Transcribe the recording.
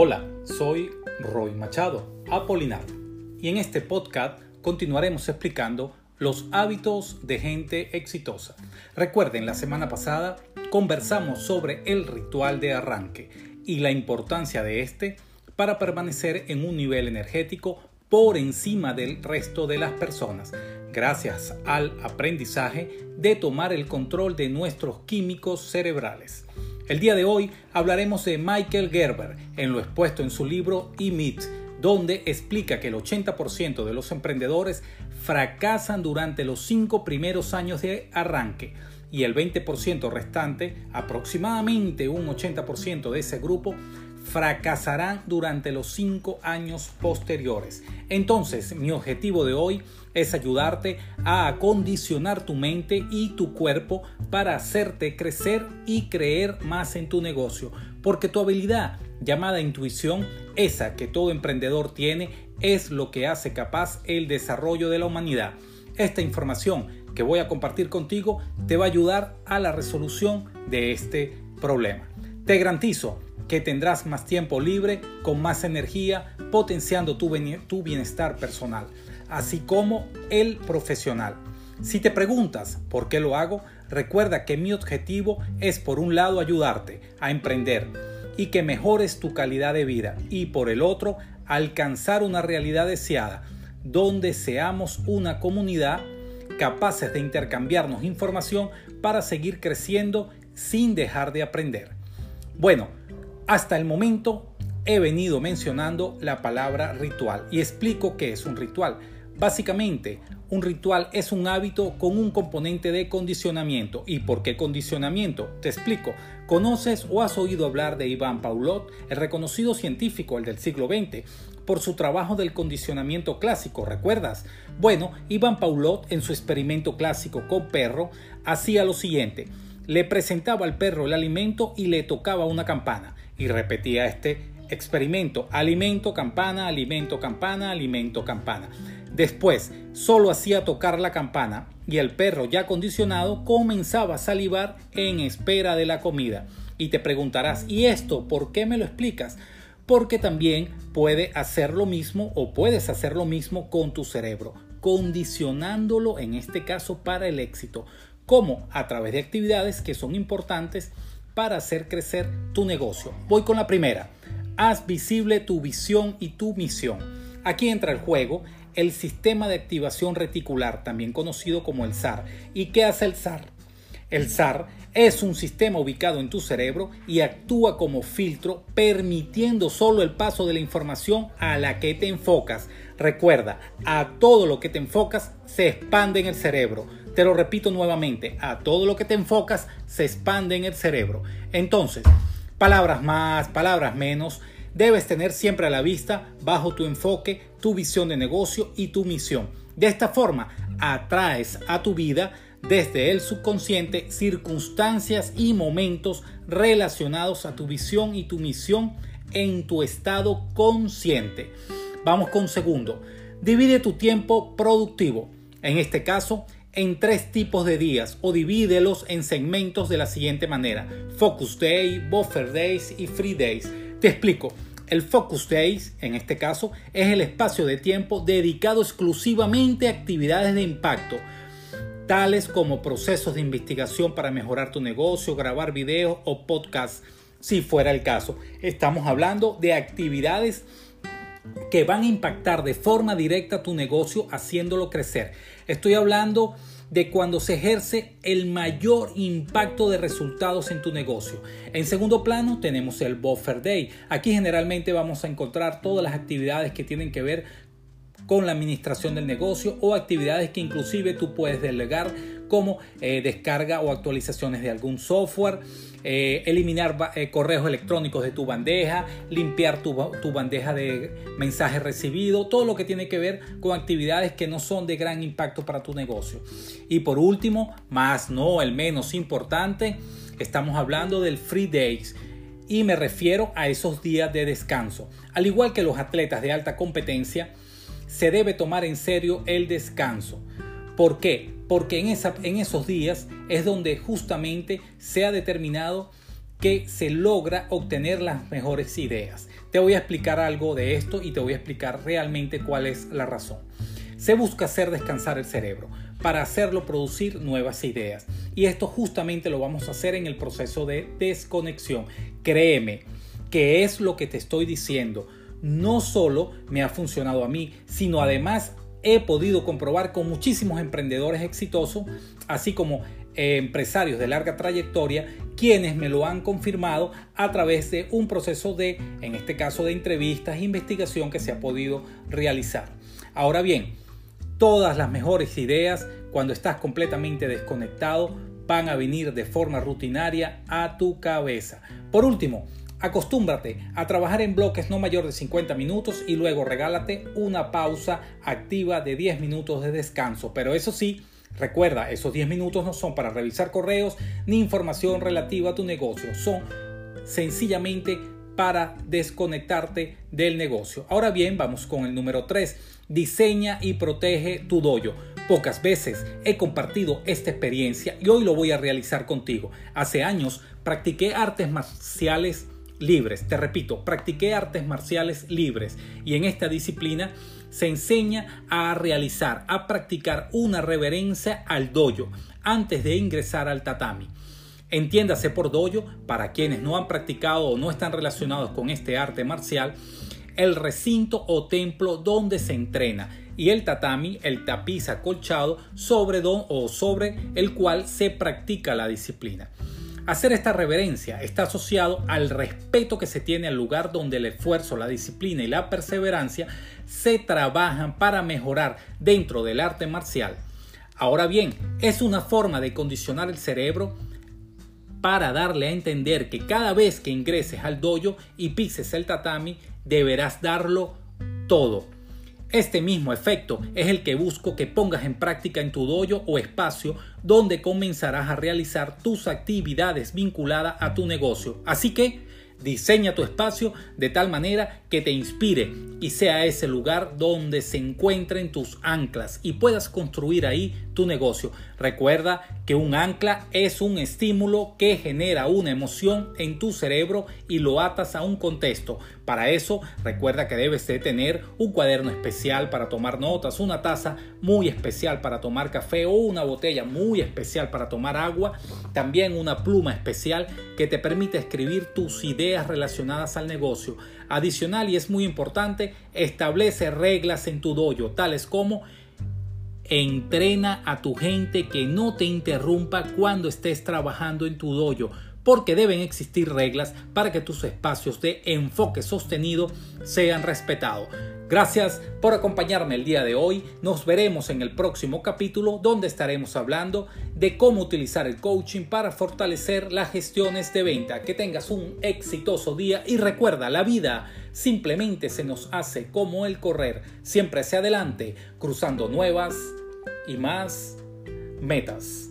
Hola, soy Roy Machado, Apolinar, y en este podcast continuaremos explicando los hábitos de gente exitosa. Recuerden, la semana pasada conversamos sobre el ritual de arranque y la importancia de este para permanecer en un nivel energético por encima del resto de las personas, gracias al aprendizaje de tomar el control de nuestros químicos cerebrales. El día de hoy hablaremos de Michael Gerber en lo expuesto en su libro E-Meet, donde explica que el 80% de los emprendedores fracasan durante los cinco primeros años de arranque y el 20% restante, aproximadamente un 80% de ese grupo, fracasarán durante los cinco años posteriores. Entonces, mi objetivo de hoy es ayudarte a acondicionar tu mente y tu cuerpo para hacerte crecer y creer más en tu negocio, porque tu habilidad llamada intuición, esa que todo emprendedor tiene, es lo que hace capaz el desarrollo de la humanidad. Esta información que voy a compartir contigo te va a ayudar a la resolución de este problema. Te garantizo que tendrás más tiempo libre, con más energía, potenciando tu, bienestar personal, así como el profesional. Si te preguntas por qué lo hago, recuerda que mi objetivo es por un lado ayudarte a emprender y que mejores tu calidad de vida y por el otro alcanzar una realidad deseada donde seamos una comunidad capaces de intercambiarnos información para seguir creciendo sin dejar de aprender. Bueno, hasta el momento he venido mencionando la palabra ritual y explico qué es un ritual. Básicamente, un ritual es un hábito con un componente de condicionamiento. ¿Y por qué condicionamiento? Te explico. ¿Conoces o has oído hablar de Iván Paulot, el reconocido científico, el del siglo XX, por su trabajo del condicionamiento clásico? ¿Recuerdas? Bueno, Iván Paulot en su experimento clásico con perro hacía lo siguiente. Le presentaba al perro el alimento y le tocaba una campana y repetía este experimento, alimento, campana, alimento, campana, alimento, campana. Después, solo hacía tocar la campana y el perro ya condicionado comenzaba a salivar en espera de la comida. Y te preguntarás, ¿y esto por qué me lo explicas? Porque también puede hacer lo mismo o puedes hacer lo mismo con tu cerebro, condicionándolo en este caso para el éxito, como a través de actividades que son importantes para hacer crecer tu negocio. Voy con la primera. Haz visible tu visión y tu misión. Aquí entra el juego el sistema de activación reticular, también conocido como el SAR. ¿Y qué hace el SAR? El SAR es un sistema ubicado en tu cerebro y actúa como filtro permitiendo solo el paso de la información a la que te enfocas. Recuerda, a todo lo que te enfocas se expande en el cerebro. Te lo repito nuevamente, a todo lo que te enfocas se expande en el cerebro. Entonces, palabras más, palabras menos, debes tener siempre a la vista bajo tu enfoque, tu visión de negocio y tu misión. De esta forma, atraes a tu vida desde el subconsciente circunstancias y momentos relacionados a tu visión y tu misión en tu estado consciente. Vamos con segundo. Divide tu tiempo productivo. En este caso, en tres tipos de días o divídelos en segmentos de la siguiente manera. Focus Day, Buffer Days y Free Days. Te explico. El Focus Days, en este caso, es el espacio de tiempo dedicado exclusivamente a actividades de impacto, tales como procesos de investigación para mejorar tu negocio, grabar videos o podcasts, si fuera el caso. Estamos hablando de actividades que van a impactar de forma directa tu negocio haciéndolo crecer. Estoy hablando de cuando se ejerce el mayor impacto de resultados en tu negocio. En segundo plano tenemos el Buffer Day. Aquí generalmente vamos a encontrar todas las actividades que tienen que ver con la administración del negocio o actividades que inclusive tú puedes delegar como eh, descarga o actualizaciones de algún software, eh, eliminar eh, correos electrónicos de tu bandeja, limpiar tu, tu bandeja de mensajes recibidos, todo lo que tiene que ver con actividades que no son de gran impacto para tu negocio. Y por último, más no el menos importante, estamos hablando del Free Days y me refiero a esos días de descanso. Al igual que los atletas de alta competencia, se debe tomar en serio el descanso. ¿Por qué? Porque en, esa, en esos días es donde justamente se ha determinado que se logra obtener las mejores ideas. Te voy a explicar algo de esto y te voy a explicar realmente cuál es la razón. Se busca hacer descansar el cerebro para hacerlo producir nuevas ideas. Y esto justamente lo vamos a hacer en el proceso de desconexión. Créeme que es lo que te estoy diciendo. No solo me ha funcionado a mí, sino además he podido comprobar con muchísimos emprendedores exitosos, así como eh, empresarios de larga trayectoria, quienes me lo han confirmado a través de un proceso de, en este caso, de entrevistas e investigación que se ha podido realizar. Ahora bien, Todas las mejores ideas, cuando estás completamente desconectado, van a venir de forma rutinaria a tu cabeza. Por último, acostúmbrate a trabajar en bloques no mayor de 50 minutos y luego regálate una pausa activa de 10 minutos de descanso. Pero eso sí, recuerda, esos 10 minutos no son para revisar correos ni información relativa a tu negocio, son sencillamente para desconectarte del negocio. Ahora bien, vamos con el número 3 diseña y protege tu dojo. Pocas veces he compartido esta experiencia y hoy lo voy a realizar contigo. Hace años practiqué artes marciales libres. Te repito, practiqué artes marciales libres y en esta disciplina se enseña a realizar, a practicar una reverencia al dojo antes de ingresar al tatami. Entiéndase por dojo, para quienes no han practicado o no están relacionados con este arte marcial, el recinto o templo donde se entrena y el tatami, el tapiz acolchado sobre don o sobre el cual se practica la disciplina. Hacer esta reverencia está asociado al respeto que se tiene al lugar donde el esfuerzo, la disciplina y la perseverancia se trabajan para mejorar dentro del arte marcial. Ahora bien, es una forma de condicionar el cerebro para darle a entender que cada vez que ingreses al dojo y pises el tatami, deberás darlo todo. Este mismo efecto es el que busco que pongas en práctica en tu dojo o espacio donde comenzarás a realizar tus actividades vinculadas a tu negocio. Así que Diseña tu espacio de tal manera que te inspire y sea ese lugar donde se encuentren tus anclas y puedas construir ahí tu negocio. Recuerda que un ancla es un estímulo que genera una emoción en tu cerebro y lo atas a un contexto. Para eso, recuerda que debes de tener un cuaderno especial para tomar notas, una taza muy especial para tomar café o una botella muy especial para tomar agua, también una pluma especial que te permite escribir tus ideas relacionadas al negocio. Adicional y es muy importante, establece reglas en tu dojo, tales como entrena a tu gente que no te interrumpa cuando estés trabajando en tu dojo porque deben existir reglas para que tus espacios de enfoque sostenido sean respetados. Gracias por acompañarme el día de hoy. Nos veremos en el próximo capítulo donde estaremos hablando de cómo utilizar el coaching para fortalecer las gestiones de venta. Que tengas un exitoso día y recuerda, la vida simplemente se nos hace como el correr, siempre hacia adelante, cruzando nuevas y más metas.